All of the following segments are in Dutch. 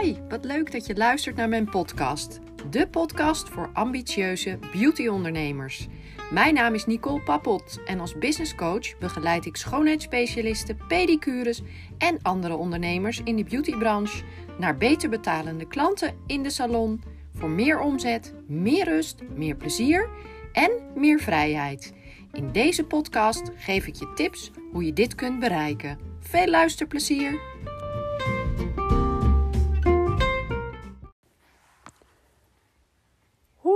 Hi, wat leuk dat je luistert naar mijn podcast. De podcast voor ambitieuze beautyondernemers. Mijn naam is Nicole Pappot en als business coach begeleid ik schoonheidsspecialisten, pedicures en andere ondernemers in de beautybranche naar beter betalende klanten in de salon voor meer omzet, meer rust, meer plezier en meer vrijheid. In deze podcast geef ik je tips hoe je dit kunt bereiken. Veel luisterplezier!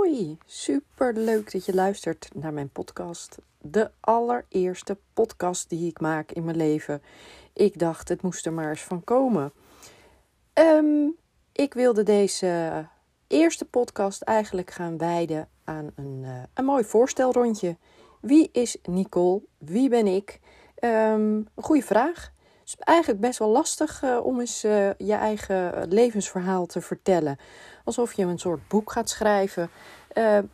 Hoi, super leuk dat je luistert naar mijn podcast. De allereerste podcast die ik maak in mijn leven. Ik dacht, het moest er maar eens van komen. Ehm, ik wilde deze eerste podcast eigenlijk gaan wijden aan een, uh, een mooi voorstelrondje. Wie is Nicole? Wie ben ik? Um, een goede vraag. Het is eigenlijk best wel lastig uh, om eens uh, je eigen levensverhaal te vertellen. Alsof je een soort boek gaat schrijven.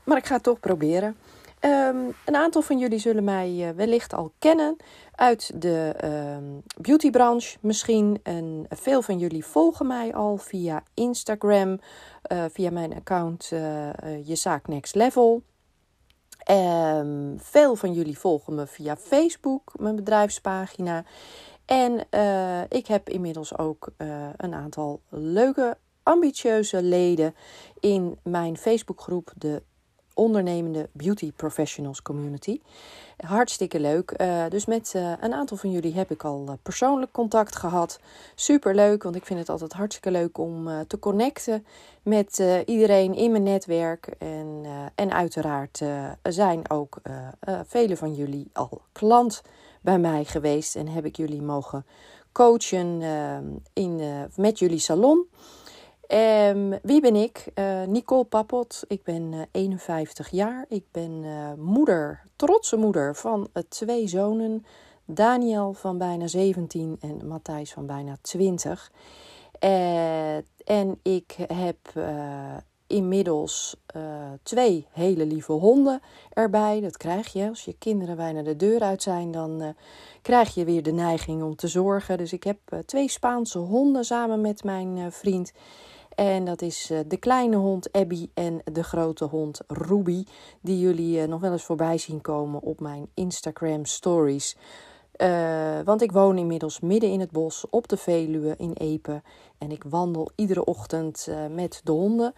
Maar ik ga het toch proberen. Um, een aantal van jullie zullen mij wellicht al kennen uit de um, beautybranche misschien. En veel van jullie volgen mij al via Instagram, via mijn account Je Zaak Next Level. Um, veel van jullie volgen me via Facebook, mijn bedrijfspagina. En uh, ik heb inmiddels ook uh, een aantal leuke, ambitieuze leden in mijn Facebookgroep, de ondernemende Beauty Professionals Community. Hartstikke leuk. Uh, dus met een aantal van jullie heb ik al persoonlijk contact gehad. Super leuk, want ik vind het altijd hartstikke leuk om te connecten met iedereen in mijn netwerk. En, en uiteraard zijn ook vele van jullie al klant bij mij geweest en heb ik jullie mogen coachen in, met jullie salon. Um, wie ben ik? Uh, Nicole Pappot. Ik ben uh, 51 jaar. Ik ben moeder, trotse moeder van twee zonen. Daniel van bijna 17 en Matthijs van bijna 20. en ik heb inmiddels twee hele lieve honden erbij. Dat krijg je. Als je kinderen bijna de deur uit zijn, dan krijg je weer de neiging om te zorgen. Dus ik heb twee Spaanse honden samen met mijn vriend. En dat is de kleine hond Abby en de grote hond Ruby. Die jullie nog wel eens voorbij zien komen op mijn Instagram stories. Want ik woon inmiddels midden in het bos op de Veluwe in Epe. En ik wandel iedere ochtend met de honden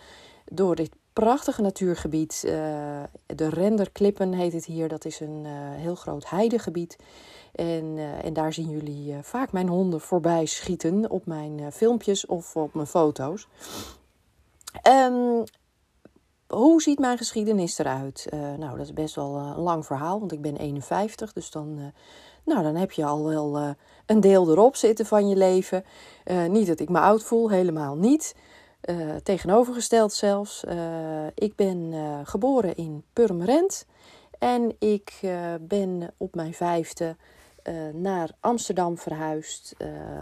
door dit prachtige natuurgebied. Uh, de Renderklippen heet het hier. Dat is een heel groot heidegebied. En, uh, en daar zien jullie vaak mijn honden voorbij schieten op mijn filmpjes of op mijn foto's. Um, hoe ziet mijn geschiedenis eruit? nou, dat is best wel een lang verhaal, want ik ben 51. Dus dan, nou, dan heb je al wel een deel erop zitten van je leven. niet dat ik me oud voel, helemaal niet. Tegenovergesteld zelfs. ik ben geboren in Purmerend. En ik ben op mijn vijfde naar Amsterdam verhuisd.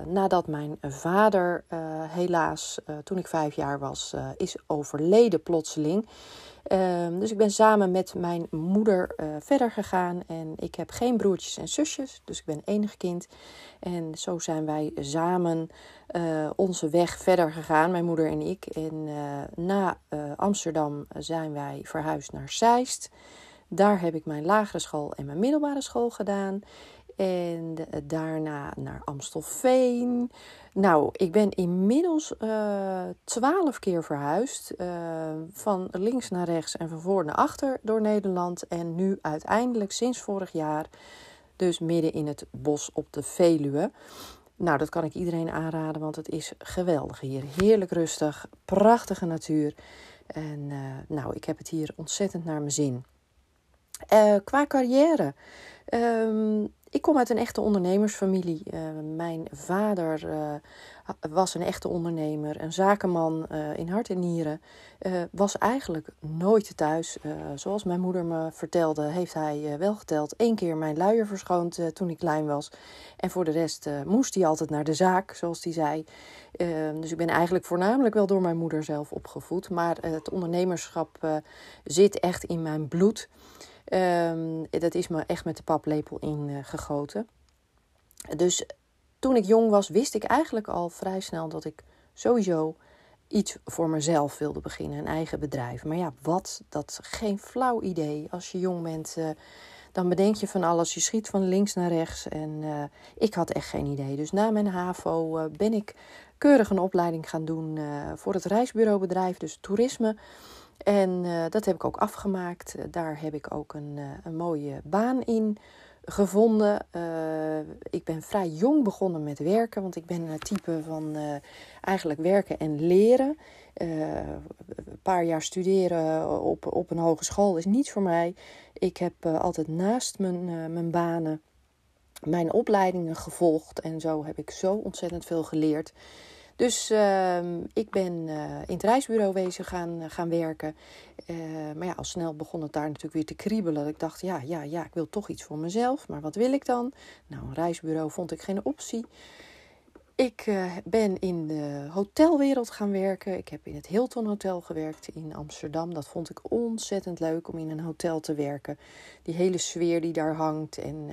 Nadat mijn vader helaas, toen ik vijf jaar was, is overleden plotseling. Ehm, dus ik ben samen met mijn moeder verder gegaan. En ik heb geen broertjes en zusjes, dus ik ben enig kind. En zo zijn wij samen onze weg verder gegaan, mijn moeder en ik. En na Amsterdam zijn wij verhuisd naar Zeist. Daar heb ik mijn lagere school en mijn middelbare school gedaan. En daarna naar Amstelveen. Nou, ik ben inmiddels uh, twaalf keer verhuisd. Uh, van links naar rechts en van voor naar achter door Nederland. En nu uiteindelijk sinds vorig jaar, dus midden in het bos op de Veluwe. Nou, dat kan ik iedereen aanraden, want het is geweldig hier. Heerlijk rustig, prachtige natuur. En uh, nou, ik heb het hier ontzettend naar mijn zin. qua carrière. Um, ik kom uit een echte ondernemersfamilie. Uh, mijn vader uh, was een echte ondernemer, een zakenman uh, in hart en nieren. was eigenlijk nooit thuis. zoals mijn moeder me vertelde, heeft hij wel geteld één keer mijn luier verschoond toen ik klein was. En voor de rest moest hij altijd naar de zaak, zoals hij zei. dus ik ben eigenlijk voornamelijk wel door mijn moeder zelf opgevoed. Maar het ondernemerschap zit echt in mijn bloed. Um, dat is me echt met de paplepel ingegoten. Uh, dus toen ik jong was, wist ik eigenlijk al vrij snel dat ik sowieso iets voor mezelf wilde beginnen, een eigen bedrijf. Maar ja, wat? Dat geen flauw idee. Als je jong bent, uh, dan bedenk je van alles. Je schiet van links naar rechts. En uh, ik had echt geen idee. Dus na mijn HAVO ben ik keurig een opleiding gaan doen voor het reisbureaubedrijf, dus toerisme. En dat heb ik ook afgemaakt. daar heb ik ook een, een mooie baan in gevonden. Ik ben vrij jong begonnen met werken, want ik ben een type van eigenlijk werken en leren. Een paar jaar studeren op, op een hogeschool is niet voor mij. Ik heb altijd naast mijn, mijn banen mijn opleidingen gevolgd en zo heb ik zo ontzettend veel geleerd. Dus ehm, ik ben uh, in het reisbureau wezen gaan, eh, gaan werken. Uh, maar ja, al snel begon het daar natuurlijk weer te kriebelen. Ik dacht, ja, ja, ja, ik wil toch iets voor mezelf. Maar wat wil ik dan? Nou, een reisbureau vond ik geen optie. Ik ben in de hotelwereld gaan werken. Ik heb in het Hilton Hotel gewerkt in Amsterdam. Dat vond ik ontzettend leuk om in een hotel te werken. Die hele sfeer die daar hangt. En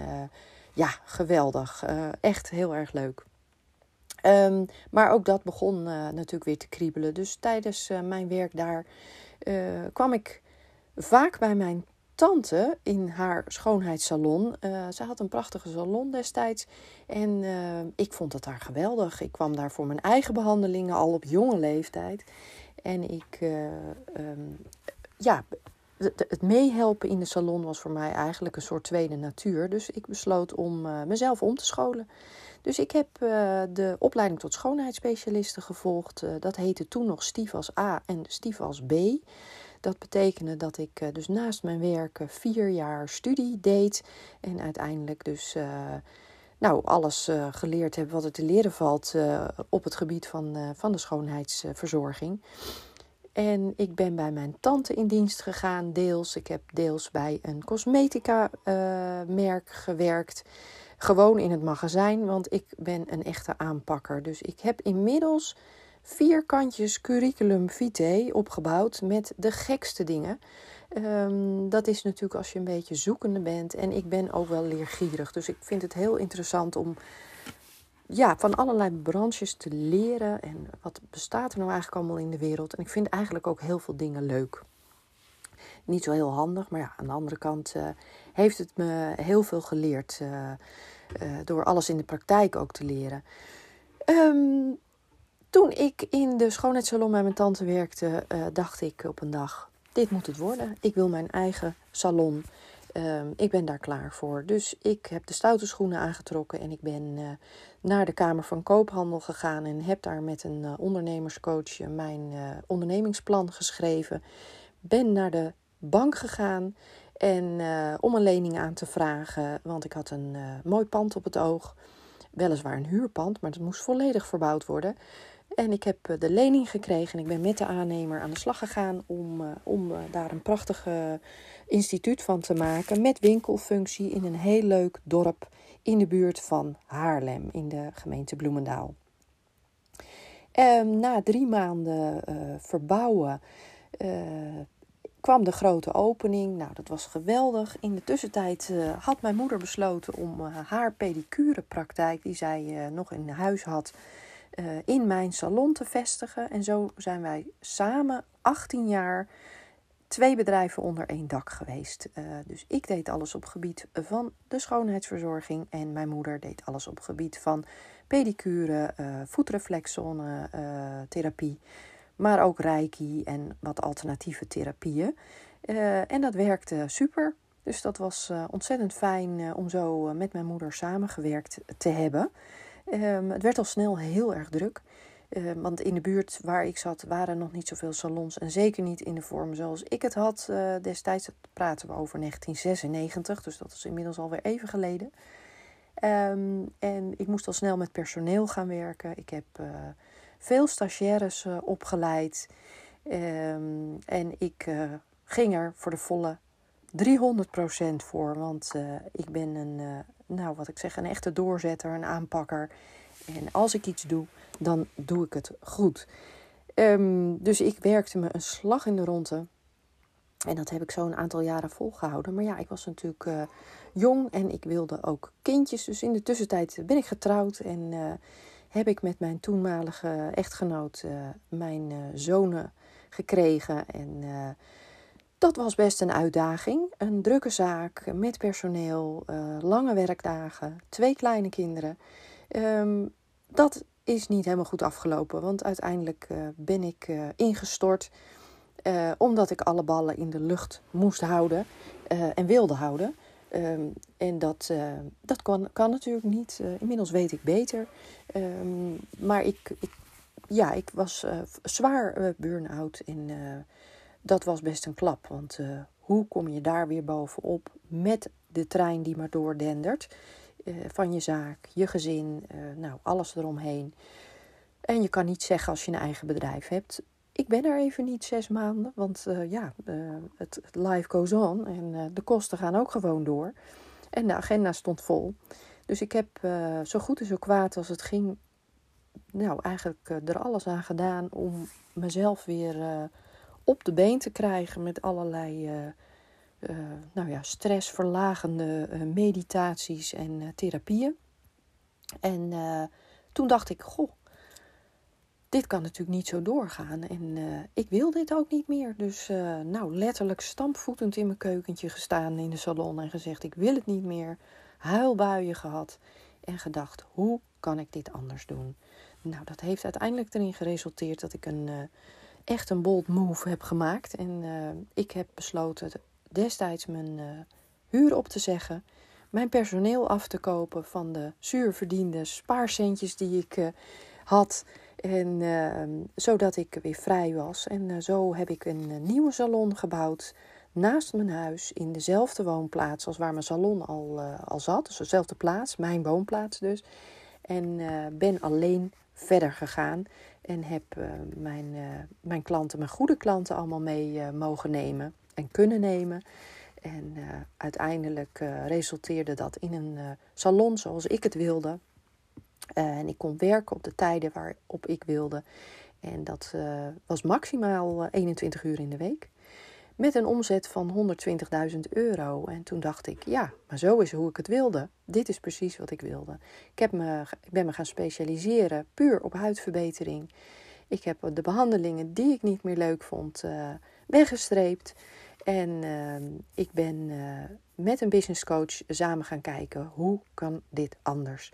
ja, geweldig. echt heel erg leuk. Um, maar ook dat begon uh, natuurlijk weer te kriebelen. Dus tijdens uh, mijn werk daar uh, kwam ik vaak bij mijn tante in haar schoonheidssalon. ze had een prachtige salon destijds. En ik vond het daar geweldig. Ik kwam daar voor mijn eigen behandelingen al op jonge leeftijd. En ik, um, ja, het meehelpen in de salon was voor mij eigenlijk een soort tweede natuur. Dus ik besloot om mezelf om te scholen. Dus ik heb uh, de opleiding tot schoonheidsspecialiste gevolgd. Uh, dat heette toen nog Stivas A en Stivas B. Dat betekende dat ik dus naast mijn werk vier jaar studie deed. En uiteindelijk dus nou, alles geleerd heb wat er te leren valt op het gebied van, van de schoonheidsverzorging. En ik ben bij mijn tante in dienst gegaan, deels. Ik heb deels bij een cosmetica-merk gewerkt gewoon in het magazijn, want ik ben een echte aanpakker. Dus ik heb inmiddels vier kantjes curriculum vitae opgebouwd met de gekste dingen. Um, dat is natuurlijk als je een beetje zoekende bent. En ik ben ook wel leergierig. Dus ik vind het heel interessant om ja, van allerlei branches te leren. En wat bestaat er nou eigenlijk allemaal in de wereld. En ik vind eigenlijk ook heel veel dingen leuk. Niet zo heel handig, maar ja, aan de andere kant uh, heeft het me heel veel geleerd. Uh, uh, door alles in de praktijk ook te leren. Um, toen ik in de schoonheidssalon met mijn tante werkte, dacht ik op een dag: dit moet het worden. Ik wil mijn eigen salon. Um, ik ben daar klaar voor. Dus ik heb de stoute schoenen aangetrokken en ik ben uh, naar de Kamer van Koophandel gegaan en heb daar met een uh, ondernemerscoach mijn uh, ondernemingsplan geschreven. Ben naar de bank gegaan en om een lening aan te vragen, want ik had een mooi pand op het oog. Weliswaar een huurpand, maar het moest volledig verbouwd worden. En ik heb de lening gekregen en ik ben met de aannemer aan de slag gegaan om, om daar een prachtig instituut van te maken. Met winkelfunctie in een heel leuk dorp in de buurt van Haarlem, in de gemeente Bloemendaal. Um, na drie maanden verbouwen kwam de grote opening. Nou, dat was geweldig. In de tussentijd uh, had mijn moeder besloten om haar pedicurepraktijk, die zij nog in huis had, in mijn salon te vestigen. En zo zijn wij samen 18 jaar twee bedrijven onder één dak geweest. dus ik deed alles op gebied van de schoonheidsverzorging en mijn moeder deed alles op gebied van pedicure, voetreflexzone therapie maar ook reiki en wat alternatieve therapieën. Uh, en dat werkte super. Dus dat was uh, ontzettend fijn uh, om zo met mijn moeder samengewerkt te hebben. Um, het werd al snel heel erg druk. Ehm, want in de buurt waar ik zat waren nog niet zoveel salons. En zeker niet in de vorm zoals ik het had destijds. Dat praten we over 1996. Dus dat is inmiddels alweer even geleden. Um, en ik moest al snel met personeel gaan werken. Ik heb veel stagiaires opgeleid. Um, en ik ging er voor de volle 300% voor. Want ik ben een, nou wat ik zeg, een echte doorzetter, een aanpakker. En als ik iets doe, dan doe ik het goed. Um, dus ik werkte me een slag in de ronde. En dat heb ik zo een aantal jaren volgehouden. Maar ja, ik was natuurlijk uh, jong en ik wilde ook kindjes. Dus in de tussentijd ben ik getrouwd en uh, heb ik met mijn toenmalige echtgenoot mijn zonen gekregen. En dat was best een uitdaging. Een drukke zaak met personeel, lange werkdagen, twee kleine kinderen. Um, dat is niet helemaal goed afgelopen, want uiteindelijk uh, ben ik uh, ingestort. Uh, omdat ik alle ballen in de lucht moest houden en wilde houden. Um, en dat, dat kan, kan natuurlijk niet. inmiddels weet ik beter. Um, maar ik, ik, ja, ik was zwaar burn-out en dat was best een klap. Want hoe kom je daar weer bovenop met de trein die maar doordendert? Eh, van je zaak, je gezin, eh, nou, alles eromheen. En je kan niet zeggen als je een eigen bedrijf hebt. Ik ben er even niet zes maanden, want uh, ja, het, life goes on en de kosten gaan ook gewoon door. En de agenda stond vol. Dus ik heb zo goed en zo kwaad als het ging, nou eigenlijk er alles aan gedaan om mezelf weer op de been te krijgen met allerlei uh, nou ja, stressverlagende uh, meditaties en uh, therapieën. En toen dacht ik, goh, dit kan natuurlijk niet zo doorgaan. En ik wil dit ook niet meer. Dus nou, letterlijk stampvoetend in mijn keukentje gestaan in de salon en gezegd, ik wil het niet meer. Huilbuien gehad en gedacht, hoe kan ik dit anders doen? Nou, dat heeft uiteindelijk erin geresulteerd dat ik een echt een bold move heb gemaakt. En ik heb besloten destijds mijn uh, huur op te zeggen, mijn personeel af te kopen van de zuurverdiende spaarcentjes die ik uh, had. En uh, zodat ik weer vrij was. En uh, zo heb ik een nieuwe salon gebouwd naast mijn huis in dezelfde woonplaats als waar mijn salon al, al zat. Dus dezelfde plaats, mijn woonplaats dus. En ben alleen verder gegaan en heb mijn, mijn klanten, mijn goede klanten, allemaal mee mogen nemen en kunnen nemen. En uh, uiteindelijk uh, resulteerde dat in een uh, salon zoals ik het wilde. en ik kon werken op de tijden waarop ik wilde. En dat was maximaal 21 uur in de week. Met een omzet van 120.000 euro. En toen dacht ik, ja, maar zo is hoe ik het wilde. Dit is precies wat ik wilde. Ik, heb me, ik ben me gaan specialiseren puur op huidverbetering. Ik heb de behandelingen die ik niet meer leuk vond weggestreept. En ehm, ik ben uh, met een business coach samen gaan kijken hoe kan dit anders.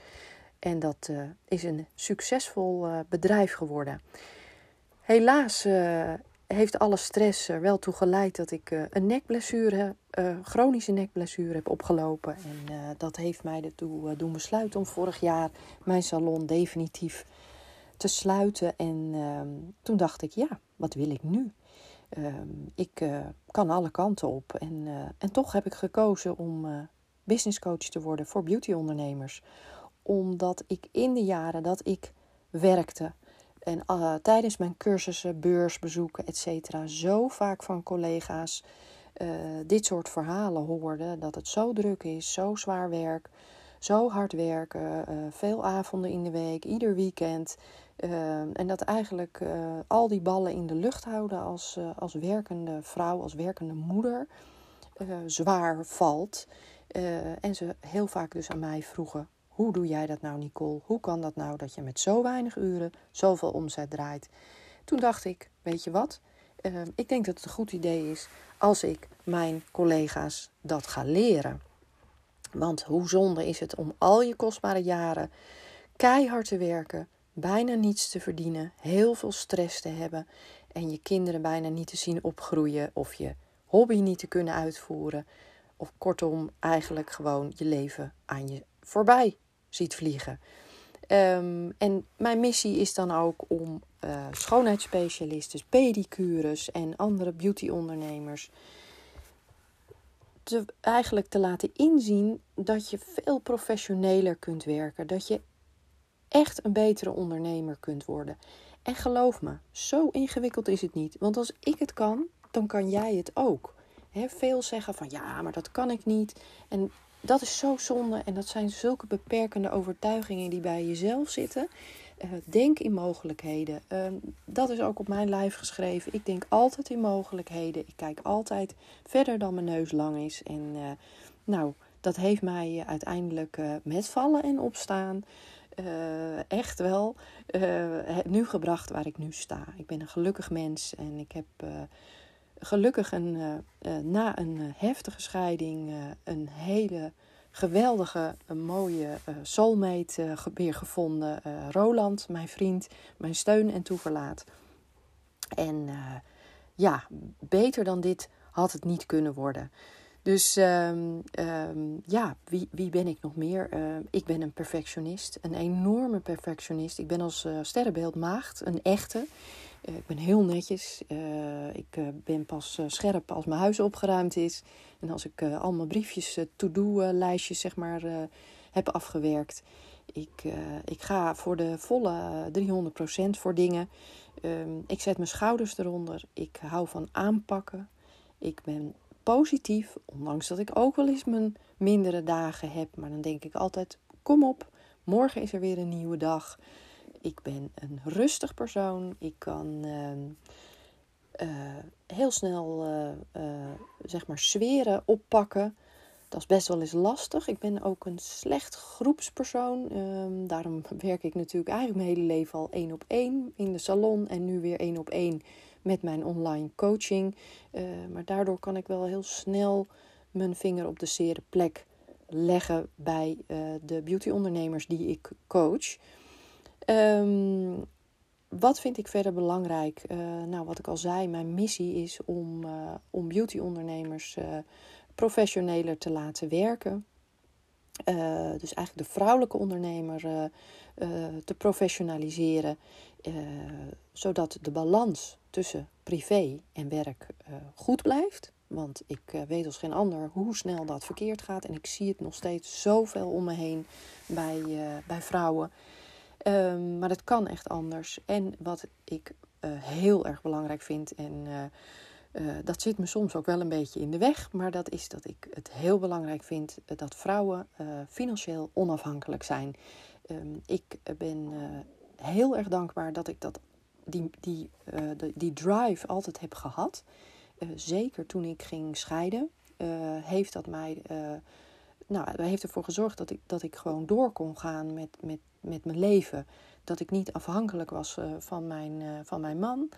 En dat uh, is een succesvol uh, bedrijf geworden. Helaas heeft alle stress er wel toe geleid dat ik een nekblessure, chronische nekblessure heb opgelopen. En dat heeft mij ertoe doen besluiten om vorig jaar mijn salon definitief te sluiten. En ehm, toen dacht ik, ja, wat wil ik nu? Ehm, ik uh, kan alle kanten op. En, uh, en toch heb ik gekozen om uh, business coach te worden voor beautyondernemers. Omdat ik in de jaren dat ik werkte en tijdens mijn cursussen, beursbezoeken, etc. zo vaak van collega's dit soort verhalen hoorde. Dat het zo druk is, zo zwaar werk, zo hard werken, veel avonden in de week, ieder weekend. Ehm, en dat eigenlijk uh, al die ballen in de lucht houden als, uh, als werkende vrouw, als werkende moeder, uh, zwaar valt. en ze heel vaak dus aan mij vroegen: hoe doe jij dat nou, Nicole? Hoe kan dat nou dat je met zo weinig uren zoveel omzet draait? Toen dacht ik: weet je wat? Ehm, ik denk dat het een goed idee is als ik mijn collega's dat ga leren. Want hoe zonde is het om al je kostbare jaren keihard te werken bijna niets te verdienen, heel veel stress te hebben en je kinderen bijna niet te zien opgroeien of je hobby niet te kunnen uitvoeren. Of kortom, eigenlijk gewoon je leven aan je voorbij ziet vliegen. Ehm, en mijn missie is dan ook om uh, schoonheidsspecialisten, pedicures en andere beautyondernemers te, eigenlijk te laten inzien dat je veel professioneler kunt werken. Dat je echt een betere ondernemer kunt worden. En geloof me, zo ingewikkeld is het niet. Want als ik het kan, dan kan jij het ook. He, veel zeggen van ja, maar dat kan ik niet. En dat is zo zonde. En dat zijn zulke beperkende overtuigingen die bij jezelf zitten. Uh, denk in mogelijkheden. Uh, dat is ook op mijn lijf geschreven. Ik denk altijd in mogelijkheden. Ik kijk altijd verder dan mijn neus lang is. En uh, nou, dat heeft mij uiteindelijk met vallen en opstaan echt wel nu gebracht waar ik nu sta. Ik ben een gelukkig mens en ik heb gelukkig een, na een heftige scheiding een hele geweldige, een mooie uh, soulmate uh, weer gevonden. Uh, Roland, mijn vriend, mijn steun en toeverlaat. En ja, beter dan dit had het niet kunnen worden. Dus um, um, ja, wie, wie ben ik nog meer? ik ben een perfectionist, een enorme perfectionist. Ik ben als sterrenbeeld maagd, een echte. Eh, ik ben heel netjes. Uh, ik ben pas scherp als mijn huis opgeruimd is. En als ik al mijn briefjes, to-do-lijstjes, zeg maar, heb afgewerkt. Ik, ik ga voor de volle 300% voor dingen. Ehm, ik zet mijn schouders eronder. Ik hou van aanpakken. Ik ben positief, ondanks dat ik ook wel eens mijn mindere dagen heb. Maar dan denk ik altijd: kom op, morgen is er weer een nieuwe dag. Ik ben een rustig persoon. Ik kan ehm, eh, heel snel uh, zeg maar sferen oppakken. Dat is best wel eens lastig. Ik ben ook een slecht groepspersoon. Ehm, daarom werk ik natuurlijk eigenlijk mijn hele leven al één op één in de salon. En nu weer één op één met mijn online coaching. maar daardoor kan ik wel heel snel mijn vinger op de zere plek leggen bij de beautyondernemers die ik coach. Um, wat vind ik verder belangrijk? Uh, nou, wat ik al zei, mijn missie is om, om beautyondernemers professioneler te laten werken. Dus eigenlijk de vrouwelijke ondernemer te professionaliseren, zodat de balans tussen privé en werk goed blijft. Want ik weet als geen ander hoe snel dat verkeerd gaat. En ik zie het nog steeds zoveel om me heen bij, bij vrouwen. Um, maar het kan echt anders. En wat ik heel erg belangrijk vind, en uh, dat zit me soms ook wel een beetje in de weg, maar dat is dat ik het heel belangrijk vind dat vrouwen financieel onafhankelijk zijn. Um, ik ben heel erg dankbaar dat ik dat, die, die, die drive altijd heb gehad. zeker toen ik ging scheiden, heeft dat mij nou, heeft ervoor gezorgd dat ik, dat ik gewoon door kon gaan met, met, met mijn leven. Dat ik niet afhankelijk was van, mijn, van mijn man.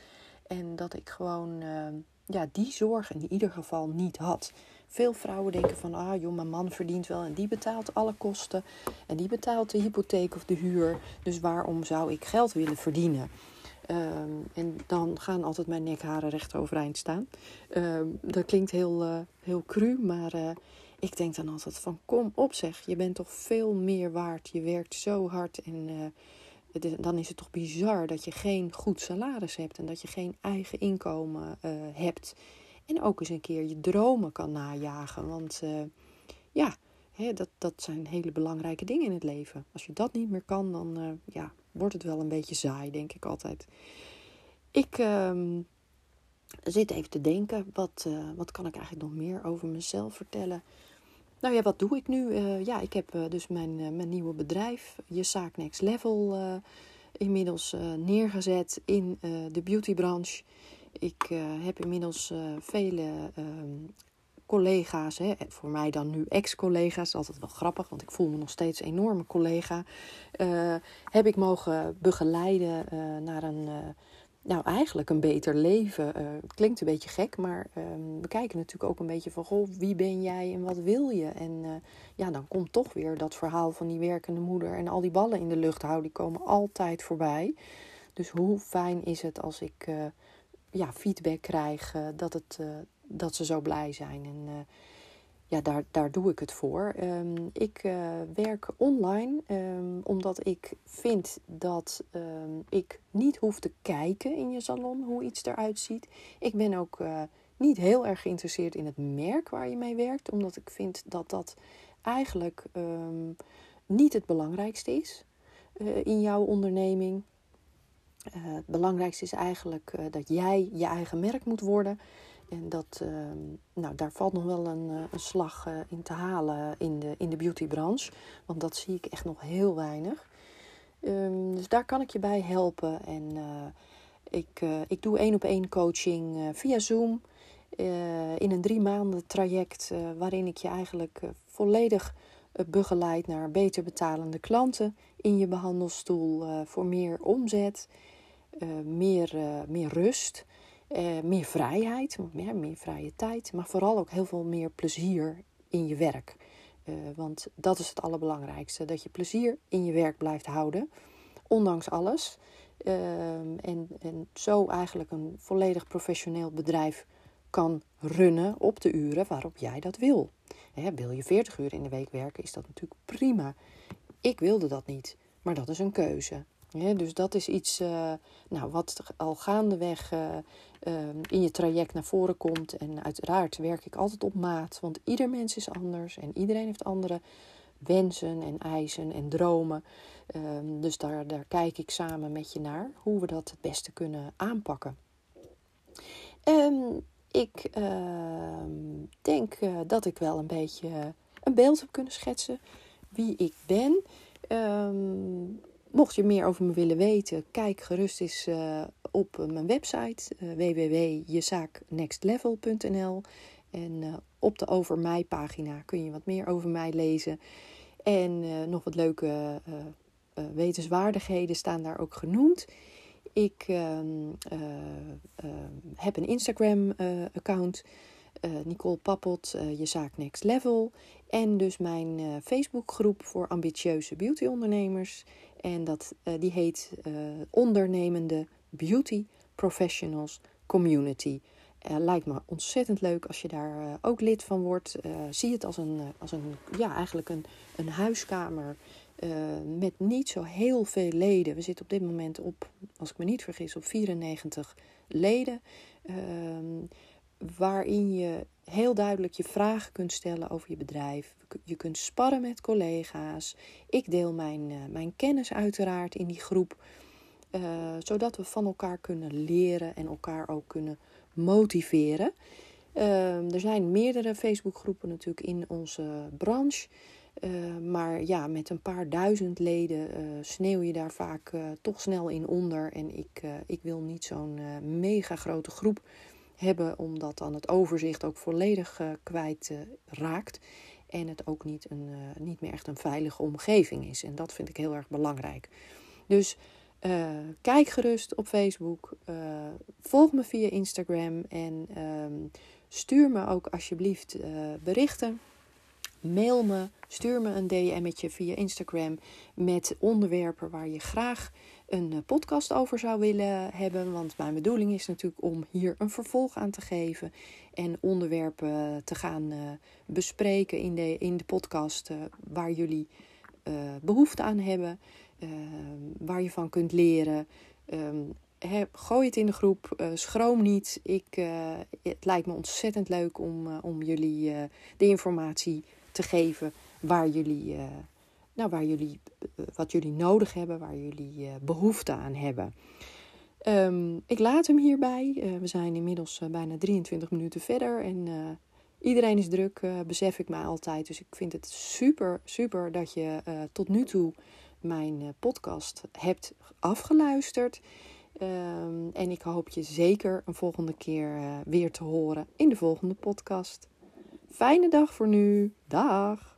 En dat ik gewoon uh, ja, die zorg in ieder geval niet had. Veel vrouwen denken van, ah joh, mijn man verdient wel en die betaalt alle kosten. En die betaalt de hypotheek of de huur. Dus waarom zou ik geld willen verdienen? Um, en dan gaan altijd mijn nekharen recht overeind staan. Um, dat klinkt heel, heel cru, maar ik denk dan altijd van kom op zeg, je bent toch veel meer waard. Je werkt zo hard en uh, dan is het toch bizar dat je geen goed salaris hebt en dat je geen eigen inkomen uh, hebt. En ook eens een keer je dromen kan najagen. Want uh, ja, hè, dat, dat zijn hele belangrijke dingen in het leven. Als je dat niet meer kan, dan ja, wordt het wel een beetje saai, denk ik altijd. Ik ehm, zit even te denken, wat, wat kan ik eigenlijk nog meer over mezelf vertellen? Nou ja, wat doe ik nu? Uh, ja, ik heb uh, dus mijn, uh, mijn nieuwe bedrijf, Je Zaak Next Level, inmiddels neergezet in de beautybranche. Ik heb inmiddels vele ehm, collega's, hè, voor mij dan nu ex-collega's, altijd wel grappig, want ik voel me nog steeds een enorme collega, heb ik mogen begeleiden naar een nou, eigenlijk een beter leven. Uh, klinkt een beetje gek, maar um, we kijken natuurlijk ook een beetje van: goh, wie ben jij en wat wil je? En uh, ja, dan komt toch weer dat verhaal van die werkende moeder en al die ballen in de lucht houden, die komen altijd voorbij. Dus hoe fijn is het als ik uh, ja, feedback krijg dat, het, dat ze zo blij zijn. En ja, daar, daar doe ik het voor. Um, ik uh, werk online um, omdat ik vind dat um, ik niet hoef te kijken in je salon hoe iets eruit ziet. Ik ben ook uh, niet heel erg geïnteresseerd in het merk waar je mee werkt, omdat ik vind dat dat eigenlijk niet het belangrijkste is uh, in jouw onderneming. het belangrijkste is eigenlijk dat jij je eigen merk moet worden. En dat, ehm, nou, daar valt nog wel een, eh, een slag uh, in te halen in de, in de beautybranche. Want dat zie ik echt nog heel weinig. Um, dus daar kan ik je bij helpen. En uh, ik, ik doe één op één coaching via Zoom. in een drie maanden traject waarin ik je eigenlijk volledig begeleidt naar beter betalende klanten in je behandelstoel voor meer omzet, meer, meer rust, meer vrijheid, meer, vrije tijd, maar vooral ook heel veel meer plezier in je werk. want dat is het allerbelangrijkste: dat je plezier in je werk blijft houden, ondanks alles. Ehm, en, en zo eigenlijk een volledig professioneel bedrijf kan runnen op de uren waarop jij dat wil. wil je 40 uur in de week werken, is dat natuurlijk prima. Ik wilde dat niet, maar dat is een keuze. dus dat is iets uh, nou, wat al gaandeweg in je traject naar voren komt. En uiteraard werk ik altijd op maat, want ieder mens is anders en iedereen heeft andere wensen en eisen en dromen. Ehm, dus daar, daar kijk ik samen met je naar hoe we dat het beste kunnen aanpakken. Um, ik ehm, denk uh, dat ik wel een beetje een beeld heb kunnen schetsen wie ik ben. Mocht je meer over me willen weten, kijk gerust eens uh, op mijn website uh, www.jezaaknextlevel.nl. En op de Over Mij pagina kun je wat meer over mij lezen. En nog wat leuke wetenswaardigheden staan daar ook genoemd. Ik ehm, eh, heb een Instagram-account, Nicole Pappot, je zaak Next Level. En dus mijn Facebookgroep voor ambitieuze beautyondernemers. En dat, die heet Ondernemende Beauty Professionals Community. lijkt me ontzettend leuk als je daar ook lid van wordt. zie het als een, als een ja, eigenlijk een, een huiskamer met niet zo heel veel leden. We zitten op dit moment op, als ik me niet vergis, op 94 leden. Uh, waarin je heel duidelijk je vragen kunt stellen over je bedrijf. Je kunt sparren met collega's. Ik deel mijn, uh, mijn kennis uiteraard in die groep. Uh, zodat we van elkaar kunnen leren en elkaar ook kunnen motiveren. er zijn meerdere Facebookgroepen natuurlijk in onze branche. Maar ja, met een paar duizend leden sneeuw je daar vaak toch snel in onder. En ik, ik wil niet zo'n mega grote groep hebben, omdat dan het overzicht ook volledig kwijt raakt. En het ook niet, een, niet meer echt een veilige omgeving is. En dat vind ik heel erg belangrijk. Dus kijk gerust op Facebook. volg me via Instagram. En ehm, stuur me ook alsjeblieft berichten mail me, stuur me een DM'tje via Instagram met onderwerpen waar je graag een eh, podcast over zou willen hebben. Want mijn bedoeling is natuurlijk om hier een vervolg aan te geven en onderwerpen te gaan uh, bespreken in de, in de podcast waar jullie behoefte aan hebben, waar je van kunt leren. Um, gooi het in de groep, schroom niet. Ik, het lijkt me ontzettend leuk om, om jullie de informatie te geven waar jullie, nou, waar jullie, uh, wat jullie nodig hebben, waar jullie uh, behoefte aan hebben. Um, ik laat hem hierbij. we zijn inmiddels bijna 23 minuten verder en iedereen is druk, besef ik mij altijd. Dus ik vind het super, super dat je tot nu toe mijn podcast hebt afgeluisterd. Um, en ik hoop je zeker een volgende keer weer te horen in de volgende podcast. Fijne dag voor nu. Dag.